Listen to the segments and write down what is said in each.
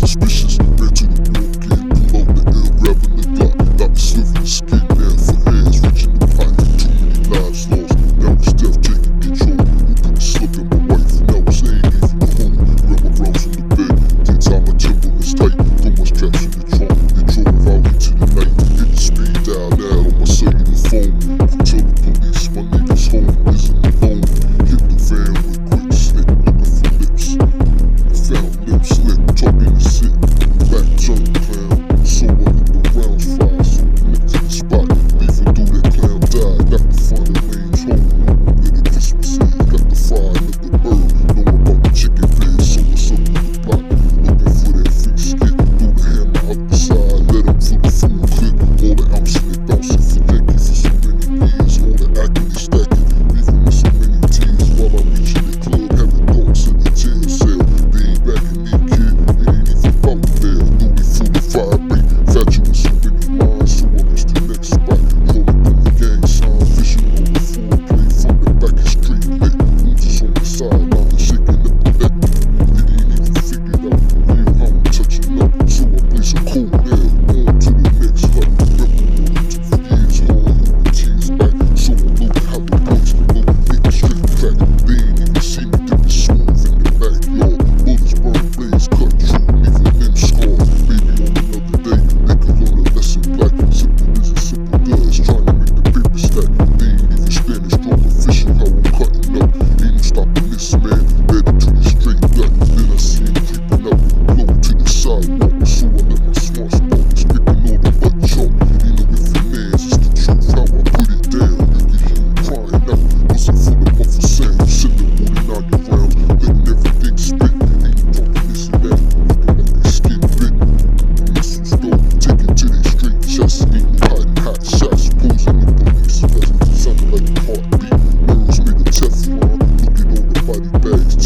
suspicious. Ran to the block, yeah, pulled the air, grabbing the Glock. The silver skate.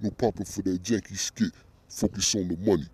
No popping for that janky skit. Focus on the money.